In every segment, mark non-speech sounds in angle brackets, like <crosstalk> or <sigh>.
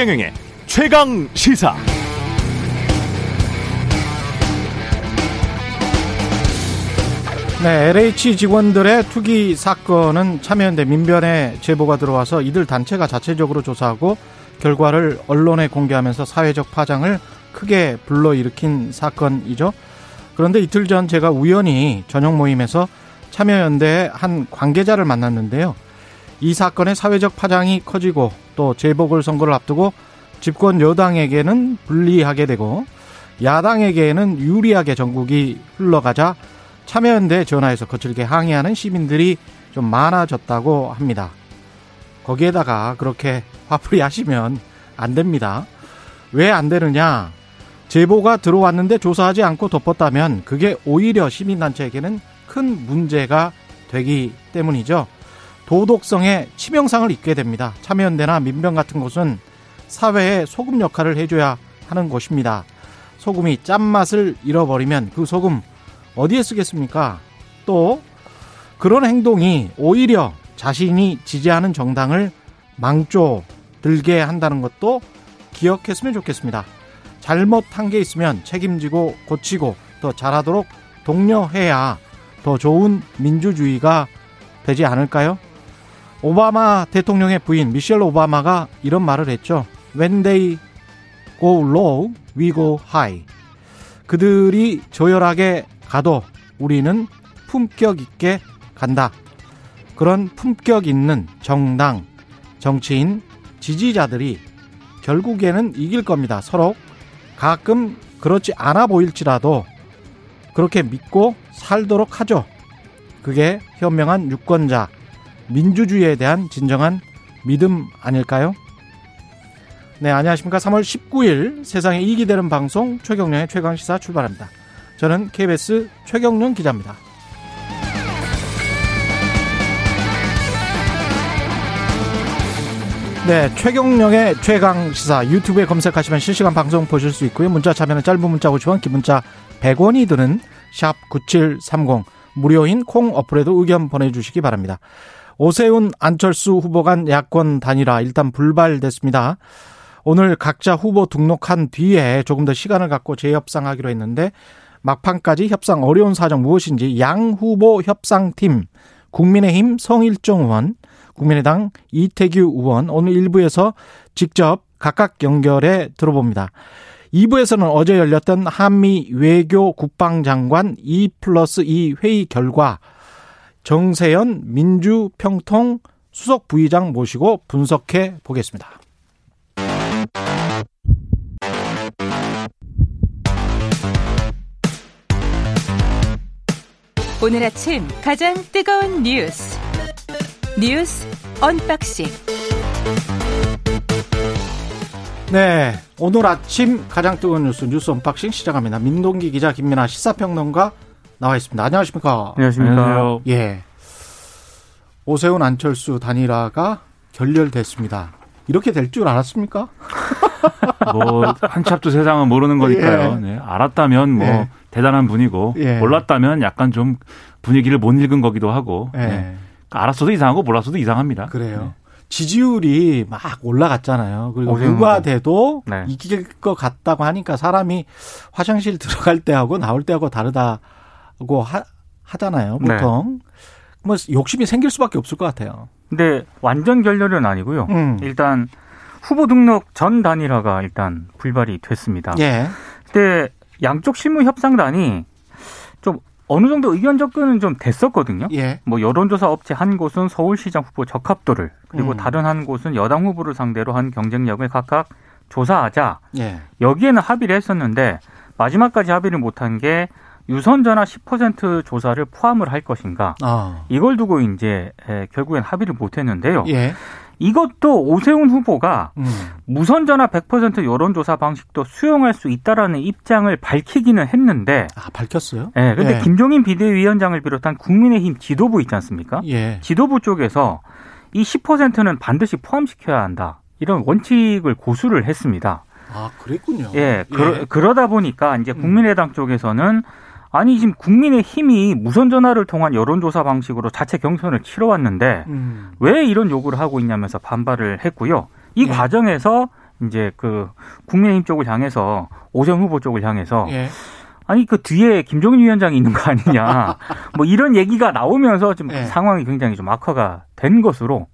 최경영의 최강 시사. 네, LH 직원들의 투기 사건은 참여연대 민변에 제보가 들어와서 이들 단체가 자체적으로 조사하고 결과를 언론에 공개하면서 사회적 파장을 크게 불러일으킨 사건이죠. 그런데 이틀 전 제가 우연히 저녁 모임에서 참여연대의 한 관계자를 만났는데요. 이 사건의 사회적 파장이 커지고 또 재보궐 선거를 앞두고 집권 여당에게는 불리하게 되고 야당에게는 유리하게 전국이 흘러가자 참여연대 전화해서 거칠게 항의하는 시민들이 좀 많아졌다고 합니다. 거기에다가 그렇게 화풀이 하시면 안 됩니다. 왜 안 되느냐? 제보가 들어왔는데 조사하지 않고 덮었다면 그게 오히려 시민단체에게는 큰 문제가 되기 때문이죠. 도덕성에 치명상을 입게 됩니다. 참여연대나 민병 같은 곳은 사회에 소금 역할을 해줘야 하는 곳입니다. 소금이 짠맛을 잃어버리면 그 소금 어디에 쓰겠습니까? 또 그런 행동이 오히려 자신이 지지하는 정당을 망조 들게 한다는 것도 기억했으면 좋겠습니다. 잘못한 게 있으면 책임지고 고치고 더 잘하도록 독려해야 더 좋은 민주주의가 되지 않을까요? 오바마 대통령의 부인 미셸 오바마가 이런 말을 했죠. When they go low, we go high. 그들이 조열하게 가도 우리는 품격 있게 간다. 그런 품격 있는 정당, 정치인, 지지자들이 결국에는 이길 겁니다. 서로 가끔 그렇지 않아 보일지라도 그렇게 믿고 살도록 하죠. 그게 현명한 유권자, 민주주의에 대한 진정한 믿음 아닐까요? 네, 안녕하십니까. 3월 19일 세상에 이익이 되는 방송 최경련의 최강시사 출발합니다. 저는 KBS 최경련 기자입니다. 네, 최경령의 최강 시사 유튜브에 검색하시면 실시간 방송 보실 수 있고요. 문자 참여는 짧은 문자 50원, 긴 문자 100원이 드는 샵 9730 무료인 콩 어플에도 의견 보내 주시기 바랍니다. 오세훈 안철수 후보 간 야권 단일화 일단 불발됐습니다. 오늘 각자 후보 등록한 뒤에 조금 더 시간을 갖고 재협상하기로 했는데 막판까지 협상 어려운 사정 무엇인지 양 후보 협상팀 국민의힘 성일종 의원 국민의당 이태규 의원 오늘 1부에서 직접 각각 연결해 들어봅니다. 2부에서는 어제 열렸던 한미 외교 국방장관 2 플러스 2 회의 결과 정세현 민주평통 수석 부의장 모시고 분석해 보겠습니다. 오늘 아침 가장 뜨거운 뉴스 뉴스 unboxing 네, 오늘 아침 가장 뜨거운 뉴스 뉴스 unboxing 시작합니다. 민동기 기자 김민아 시사평론가 나와 있습니다. 안녕하십니까? 안녕하십니까? 예. 오세훈 안철수 단일화가 결렬됐습니다. 이렇게 될 줄 알았습니까? <laughs> 뭐 한치 앞도 세상은 모르는 거니까요. 예. 네, 알았다면 뭐 예. 대단한 분이고 예. 몰랐다면 약간 좀 분위기를 못 읽은 거기도 하고 예. 네. 알았어도 이상하고 몰랐어도 이상합니다. 그래요. 지지율이 막 올라갔잖아요. 그리고 누가. 돼도 네. 이길 것 같다고 하니까 사람이 화장실 들어갈 때하고 나올 때하고 다르다 고 하, 하잖아요. 네. 보통. 뭐 욕심이 생길 수밖에 없을 것 같아요. 근데 완전 결렬은 아니고요. 음. 일단 후보 등록 전 단일화가 일단 불발이 됐습니다. 예. 근데 양쪽 실무 협상단이 좀 어느 정도 의견 접근은 좀 됐었거든요. 예. 뭐 여론조사 업체 한 곳은 서울시장 후보 적합도를 그리고 음. 다른 한 곳은 여당 후보를 상대로 한 경쟁력을 각각 조사하자 예. 여기에는 합의를 했었는데 마지막까지 합의를 못한 게 유선 전화 10% 조사를 포함을 할 것인가 아. 이걸 두고 이제 에, 결국엔 합의를 못했는데요. 예. 이것도 오세훈 후보가 음. 무선 전화 100% 여론조사 방식도 수용할 수 있다라는 입장을 밝히기는 했는데, 아, 밝혔어요? 예, 근데 예. 김종인 비대위원장을 비롯한 국민의힘 지도부 있지 않습니까? 예. 지도부 쪽에서 이 10%는 반드시 포함시켜야 한다. 이런 원칙을 고수를 했습니다. 아, 그랬군요. 예, 그러, 그러다 보니까 이제 음. 국민의당 쪽에서는 아니 지금 국민의 힘이 무선 전화를 통한 여론조사 방식으로 자체 경선을 치러왔는데 음. 왜 이런 요구를 하고 있냐면서 반발을 했고요. 이 예. 과정에서 이제 그 국민의힘 쪽을 향해서 오세훈 후보 쪽을 향해서 예. 아니 그 뒤에 김종인 위원장이 있는 거 아니냐 <laughs> 뭐 이런 얘기가 나오면서 좀 예. 상황이 굉장히 좀 악화가 된 것으로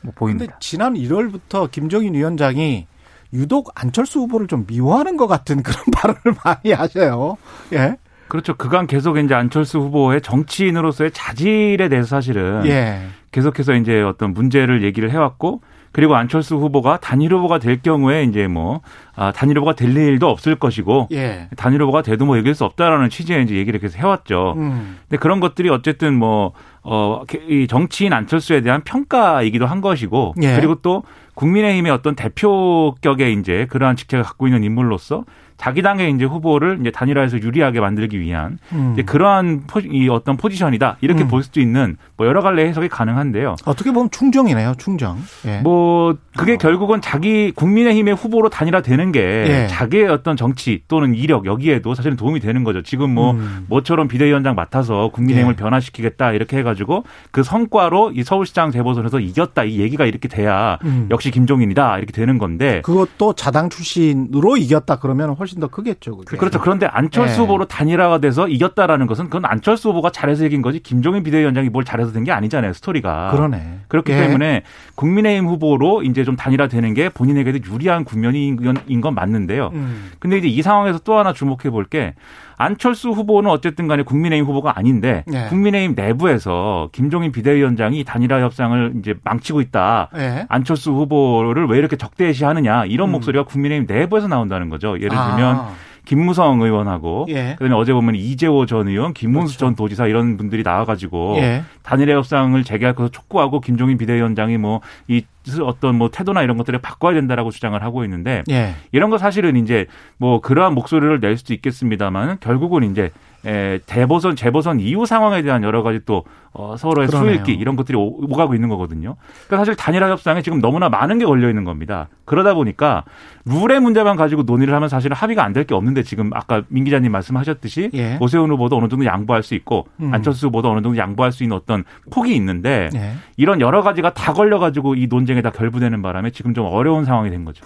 뭐 보입니다. 지난 1월부터 김정인 위원장이 유독 안철수 후보를 좀 미워하는 것 같은 그런 <laughs> 발언을 많이 하셔요. 예. 그렇죠. 그간 계속 이제 안철수 후보의 정치인으로서의 자질에 대해서 사실은 예. 계속해서 이제 어떤 문제를 얘기를 해왔고 그리고 안철수 후보가 단일 후보가 될 경우에 이제 뭐 아, 단일 후보가 될 일도 없을 것이고 예. 단일 후보가 돼도 뭐 이길 수 없다라는 취지의 이제 얘기를 계속 해왔죠. 음. 근데 그런 것들이 어쨌든 뭐, 어, 이 정치인 안철수에 대한 평가이기도 한 것이고, 예. 그리고 또 국민의힘의 어떤 대표격의 이제 그러한 직책을 갖고 있는 인물로서 자기 당의 이제 후보를 이제 단일화해서 유리하게 만들기 위한 음. 이제 그러한 포, 이 어떤 포지션이다. 이렇게 음. 볼 수도 있는 뭐 여러 갈래 해석이 가능한데요. 어떻게 보면 충정이네요, 충정. 예. 뭐 그게 결국은 자기 국민의힘의 후보로 단일화되는 게 예. 자기의 어떤 정치 또는 이력 여기에도 사실은 도움이 되는 거죠. 지금 뭐 음. 모처럼 비대위원장 맡아서 국민의힘을 예. 변화시키겠다 이렇게 해가 지고 그 성과로 이 서울시장 재보선에서 이겼다 이 얘기가 이렇게 돼야 음. 역시 김종인이다 이렇게 되는 건데 그것도 자당 출신으로 이겼다 그러면 훨씬 더 크겠죠. 그게. 그렇죠. 그런데 안철수 예. 후보로 단일화가 돼서 이겼다라는 것은 그건 안철수 후보가 잘해서 이긴 거지 김종인 비대위원장이 뭘 잘해서 된 게 아니잖아요 스토리가. 그러네. 그렇기 예. 때문에 국민의힘 후보로 이제 좀 단일화되는 게 본인에게도 유리한 국면인 건- 인건 맞는데요. 음. 근데 이제 이 상황에서 또 하나 주목해 볼 게 안철수 후보는 어쨌든 간에 국민의힘 후보가 아닌데 네. 국민의힘 내부에서 김종인 비대위원장이 단일화 협상을 이제 망치고 있다. 예. 안철수 후보를 왜 이렇게 적대시하느냐 이런 음. 목소리가 국민의힘 내부에서 나온다는 거죠. 예를 들면 아. 김무성 의원하고 예. 그다음에 어제 보면 이재호 전 의원, 김문수 그렇죠. 전 도지사 이런 분들이 나와가지고 예. 단일화 협상을 재개할 것을 촉구하고 김종인 비대위원장이 뭐이 어떤 뭐 태도나 이런 것들을 바꿔야 된다라고 주장을 하고 있는데 예. 이런 거 사실은 이제 뭐 그러한 목소리를 낼 수도 있겠습니다만 결국은 이제 에, 대보선 재보선 이후 상황에 대한 여러 가지 또 어, 서로의 그러네요. 수일기 이런 것들이 오- 오가고 있는 거거든요. 그러니까 사실 단일화 협상에 지금 너무나 많은 게 걸려 있는 겁니다. 그러다 보니까 룰의 문제만 가지고 논의를 하면 사실은 합의가 안 될 게 없는데 지금 아까 민 기자님 말씀하셨듯이 예. 오세훈 후보도 어느 정도 양보할 수 있고 음. 안철수 후보도 어느 정도 양보할 수 있는 어떤 폭이 있는데 예. 이런 여러 가지가 다 걸려 가지고 이 논쟁에 다 결부되는 바람에 지금 좀 어려운 상황이 된 거죠.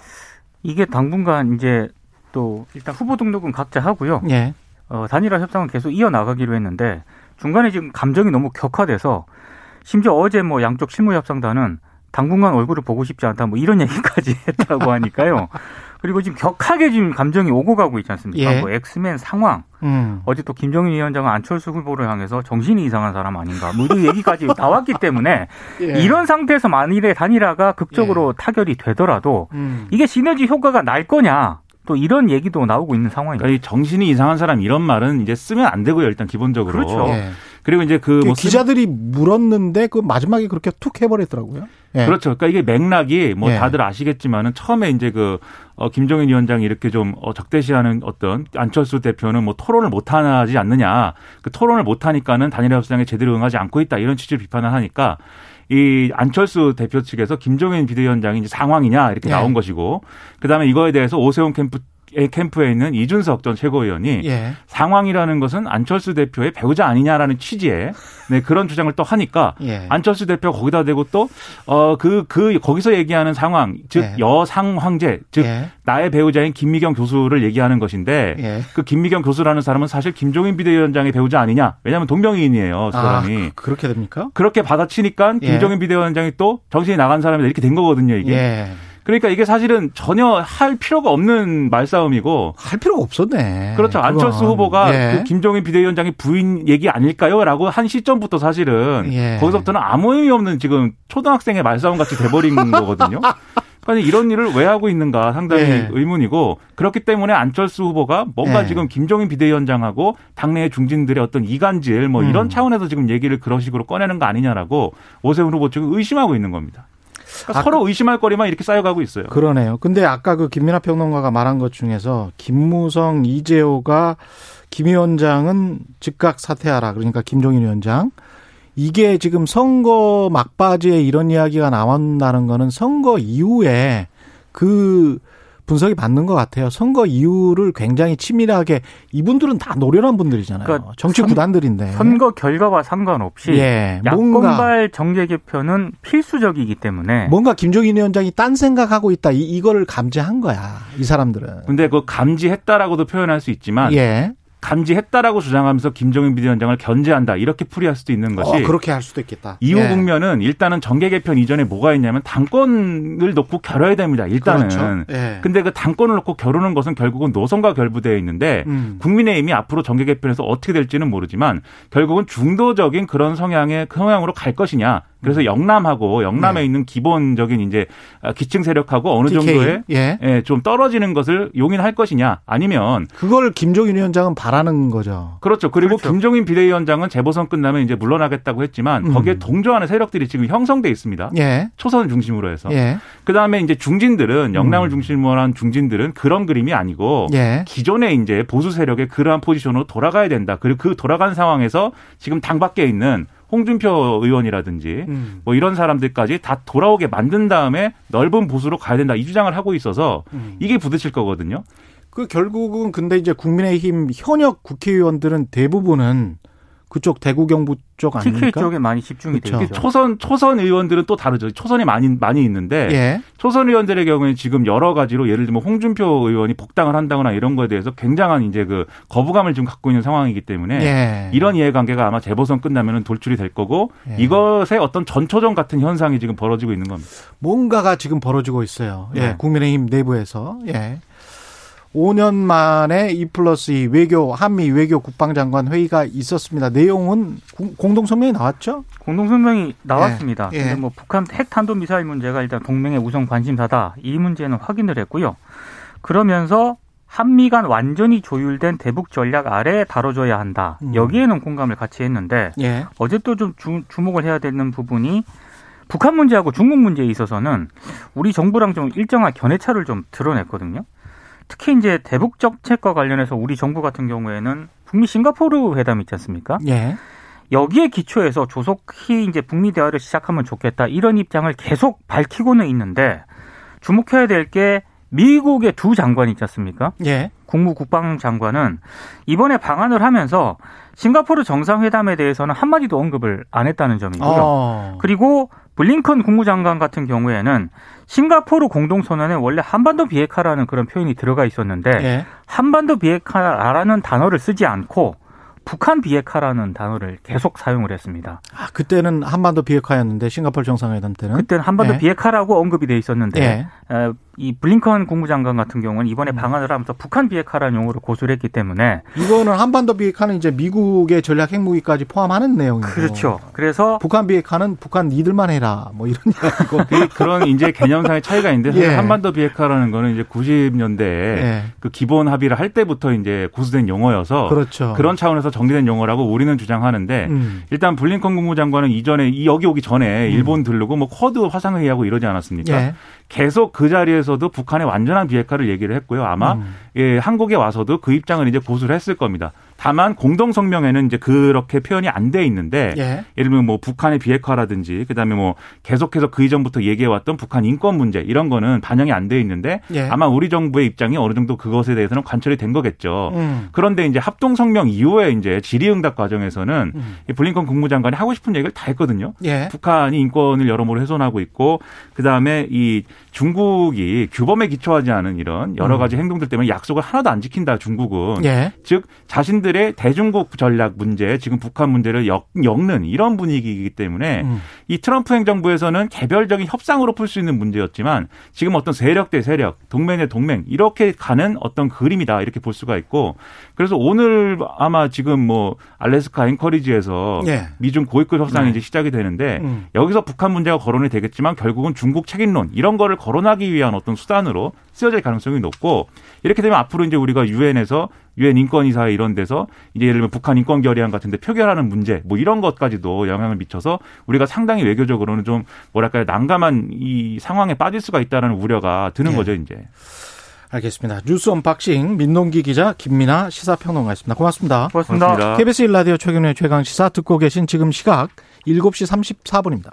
이게 당분간 이제 또 일단 후보 등록은 각자 하고요. 예. 어, 단일화 협상은 계속 이어나가기로 했는데 중간에 지금 감정이 너무 격화돼서 심지어 어제 뭐 양쪽 실무협상단은 당분간 얼굴을 보고 싶지 않다 뭐 이런 얘기까지 <laughs> 했다고 하니까요. 그리고 지금 격하게 지금 감정이 오고 가고 있지 않습니까? 예. 뭐 X맨 상황. 음. 어제 또 김종인 위원장은 안철수 후보를 향해서 정신이 이상한 사람 아닌가 뭐 이런 얘기까지 <laughs> 나왔기 때문에 예. 이런 상태에서 만일에 단일화가 극적으로 타결이 되더라도 음. 이게 시너지 효과가 날 거냐 또 이런 얘기도 나오고 있는 상황입니다. 그러니까 이 정신이 이상한 사람 이런 말은 이제 쓰면 안 되고요. 일단 기본적으로. 그렇죠. 예. 그리고 이제 그그뭐 기자들이 물었는데 그 마지막에 그렇게 툭 해버렸더라고요. 예. 그렇죠. 그러니까 이게 맥락이 뭐 예. 다들 아시겠지만은 처음에 이제 그 어, 김종인 위원장이 이렇게 좀 어, 적대시하는 어떤 안철수 대표는 뭐 토론을 못 하지 않느냐. 그 토론을 못 하니까는 단일화 협상에 제대로 응하지 않고 있다. 이런 취지를 비판을 하니까 이 안철수 대표 측에서 김종인 비대위원장이 이제 상황이냐 이렇게 예. 나온 것이고 그다음에 이거에 대해서 오세훈 캠프 캠프에 있는 이준석 전 최고위원이 예. 상황이라는 것은 안철수 대표의 배우자 아니냐라는 취지의 네, 그런 주장을 또 하니까 예. 안철수 대표가 거기다 대고 또어그그 거기서 얘기하는 상황 즉 예. 여상 황제 즉 예. 나의 배우자인 김미경 교수를 얘기하는 것인데 예. 그 김미경 교수라는 사람은 사실 김종인 비대위원장의 배우자 아니냐 왜냐하면 동명이인이에요 그 아, 사람이 그- 그렇게 됩니까? 그렇게 받아치니까 예. 김종인 비대위원장이 또 정신이 나간 사람이다 이렇게 된 거거든요 이게 예. 그러니까 이게 사실은 전혀 할 필요가 없는 말싸움이고 할 필요가 없었네. 그렇죠. 그건. 안철수 후보가 예. 그 김종인 비대위원장이 부인 얘기 아닐까요? 라고 한 시점부터 사실은 예. 거기서부터는 아무 의미 없는 지금 초등학생의 말싸움 같이 돼버린 <laughs> 거거든요. 그러니까 이런 일을 왜 하고 있는가 상당히 예. 의문이고 그렇기 때문에 안철수 후보가 뭔가 예. 지금 김종인 비대위원장하고 당내의 중진들의 어떤 이간질 뭐 이런 음. 차원에서 지금 얘기를 그런 식으로 꺼내는 거 아니냐라고 오세훈 후보 측은 의심하고 있는 겁니다. 그러니까 아, 서로 의심할 거리만 이렇게 쌓여가고 있어요. 그러네요. 근데 아까 그 김민하 평론가가 말한 것 중에서 김무성, 이재호가 김 위원장은 즉각 사퇴하라. 그러니까 김종인 위원장. 이게 지금 선거 막바지에 이런 이야기가 나온다는 거는 선거 이후에 그 분석이 맞는 것 같아요. 선거 이후를 굉장히 치밀하게 이분들은 다 노련한 분들이잖아요. 그러니까 정치 선- 구단들인데. 선거 결과와 상관없이 예, 뭔가 야권발 정계 개편은 필수적이기 때문에 뭔가 김종인 위원장이 딴 생각하고 있다. 이, 이거를 감지한 거야. 이 사람들은. 근데 그 감지했다라고도 표현할 수 있지만 예. 감지했다라고 주장하면서 김종인 비대위원장을 견제한다 이렇게 풀이할 수도 있는 것이 어, 그렇게 할 수도 있겠다. 이후 예. 국면은 일단은 정계 개편 이전에 뭐가 있냐면 당권을 놓고 겨뤄야 됩니다. 일단은. 그렇죠. 예. 근데 그 당권을 놓고 겨루는 것은 결국은 노선과 결부되어 있는데 음. 국민의힘이 앞으로 정계 개편에서 어떻게 될지는 모르지만 결국은 중도적인 그런 성향의 그 성향으로 갈 것이냐. 그래서 영남하고 영남에 네. 있는 기본적인 이제 기층 세력하고 어느 TK. 정도의 예. 예, 좀 떨어지는 것을 용인할 것이냐 아니면 그걸 김종인 위원장은 바라는 거죠. 그렇죠. 그리고 그렇죠. 김종인 비대위원장은 재보선 끝나면 이제 물러나겠다고 했지만 음. 거기에 동조하는 세력들이 지금 형성돼 있습니다. 예. 초선을 중심으로 해서. 예. 그 다음에 이제 중진들은 영남을 음. 중심으로 한 중진들은 그런 그림이 아니고 예. 기존의 이제 보수 세력의 그러한 포지션으로 돌아가야 된다. 그리고 그 돌아간 상황에서 지금 당 밖에 있는 홍준표 의원이라든지 음. 뭐 이런 사람들까지 다 돌아오게 만든 다음에 넓은 보수로 가야 된다. 이 주장을 하고 있어서 음. 이게 부딪힐 거거든요. 그 결국은 근데 이제 국민의힘 현역 국회의원들은 대부분은 그쪽 대구 경북 쪽 TK 아닙니까? 쪽에 많이 집중이 그렇죠. 되죠. 초선 초선 의원들은 또 다르죠. 초선이 많이 많이 있는데 예. 초선 의원들의 경우에 지금 여러 가지로 예를 들면 홍준표 의원이 복당을 한다거나 이런 거에 대해서 굉장한 이제 그 거부감을 지금 갖고 있는 상황이기 때문에 예. 이런 이해관계가 아마 재보선 끝나면은 돌출이 될 거고 예. 이것의 어떤 전초전 같은 현상이 지금 벌어지고 있는 겁니다. 뭔가가 지금 벌어지고 있어요. 예. 네. 국민의힘 내부에서. 예. 5년 만에 2 플러스 2 외교, 한미 외교 국방장관 회의가 있었습니다. 내용은 구- 공동성명이 나왔죠? 공동성명이 나왔습니다. 예. 근데 뭐 북한 핵 탄도 미사일 문제가 일단 동맹의 우선 관심사다. 이 문제는 확인을 했고요. 그러면서 한미 간 완전히 조율된 대북 전략 아래 다뤄줘야 한다. 음. 여기에는 공감을 같이 했는데 예. 어제 또 좀 주목을 해야 되는 부분이 북한 문제하고 중국 문제에 있어서는 우리 정부랑 좀 일정한 견해차를 좀 드러냈거든요. 특히 이제 대북 정책과 관련해서 우리 정부 같은 경우에는 북미 싱가포르 회담 있지 않습니까? 예. 여기에 기초해서 조속히 이제 북미 대화를 시작하면 좋겠다 이런 입장을 계속 밝히고는 있는데 주목해야 될 게 미국의 두 장관이 있지 않습니까? 예. 국무국방장관은 이번에 방한을 하면서 싱가포르 정상회담에 대해서는 한마디도 언급을 안 했다는 점이고요. 어. 그리고 블링컨 국무장관 같은 경우에는 싱가포르 공동선언에 원래 한반도 비핵화라는 그런 표현이 들어가 있었는데 예. 한반도 비핵화라는 단어를 쓰지 않고 북한 비핵화라는 단어를 계속 사용을 했습니다. 아, 그때는 한반도 비핵화였는데 싱가포르 정상회담 때는 그때는 한반도 예. 비핵화라고 언급이 돼 있었는데 예. 에, 이 블링컨 국무장관 같은 경우는 이번에 음. 방한을 하면서 북한 비핵화라는 용어를 고수를 했기 때문에 이거는 한반도 비핵화는 이제 미국의 전략 핵무기까지 포함하는 내용이고 그렇죠. 그래서 북한 비핵화는 북한 니들만 해라 뭐 이런 <laughs> 이야기고 그- 그런 이제 개념상의 차이가 있는데 예. 한반도 비핵화라는 거는 이제 90년대에 예. 그 기본 합의를 할 때부터 이제 고수된 용어여서 그렇죠. 그런 차원에서 정리된 용어라고 우리는 주장하는데 음. 일단 블링컨 국무장관은 이전에 이- 여기 오기 전에 일본 들르고 뭐 쿼드 화상회의하고 이러지 않았습니까? 예. 계속 그 자리에서 도 북한의 완전한 비핵화를 얘기를 했고요. 아마 음. 예, 한국에 와서도 그 입장을 이제 고수를 했을 겁니다. 다만 공동 성명에는 이제 그렇게 표현이 안 돼 있는데 예. 예를 들면 뭐 북한의 비핵화라든지 그다음에 뭐 계속해서 그 이전부터 얘기해 왔던 북한 인권 문제 이런 거는 반영이 안 돼 있는데 예. 아마 우리 정부의 입장이 어느 정도 그것에 대해서는 관철이 된 거겠죠. 음. 그런데 이제 합동 성명 이후에 이제 질의응답 과정에서는 음. 이 블링컨 국무장관이 하고 싶은 얘기를 다 했거든요. 예. 북한이 인권을 여러모로 훼손하고 있고 그다음에 이 중국이 규범에 기초하지 않은 이런 여러 음. 가지 행동들 때문에 약 속을 하나도 안 지킨다 중국은 예. 즉 자신들의 대중국 전략 문제 지금 북한 문제를 엮, 는 이런 분위기이기 때문에 음. 이 트럼프 행정부에서는 개별적인 협상으로 풀 수 있는 문제였지만 지금 어떤 세력 대 세력, 동맹 대 동맹 이렇게 가는 어떤 그림이다 이렇게 볼 수가 있고 그래서 오늘 아마 지금 뭐 알래스카 앵커리지에서 예. 미중 고위급 협상이 네. 이제 시작이 되는데 음. 여기서 북한 문제가 거론이 되겠지만 결국은 중국 책임론 이런 거를 거론하기 위한 어떤 수단으로 쓰여질 가능성이 높고 이렇게 되면 앞으로 이제 우리가 유엔에서 유엔 인권이사회 이런 데서 이제 예를 들면 북한 인권 결의안 같은데 표결하는 문제 뭐 이런 것까지도 영향을 미쳐서 우리가 상당히 외교적으로는 좀 뭐랄까요 난감한 이 상황에 빠질 수가 있다는 우려가 드는 예. 거죠 이제. 알겠습니다. 뉴스 unboxing 민동기 기자 김민아 시사평론가였습니다. 고맙습니다. 고맙습니다. 고맙습니다. KBS 일라디오 최경영의 최강 시사 듣고 계신 지금 시각 7시 34분입니다.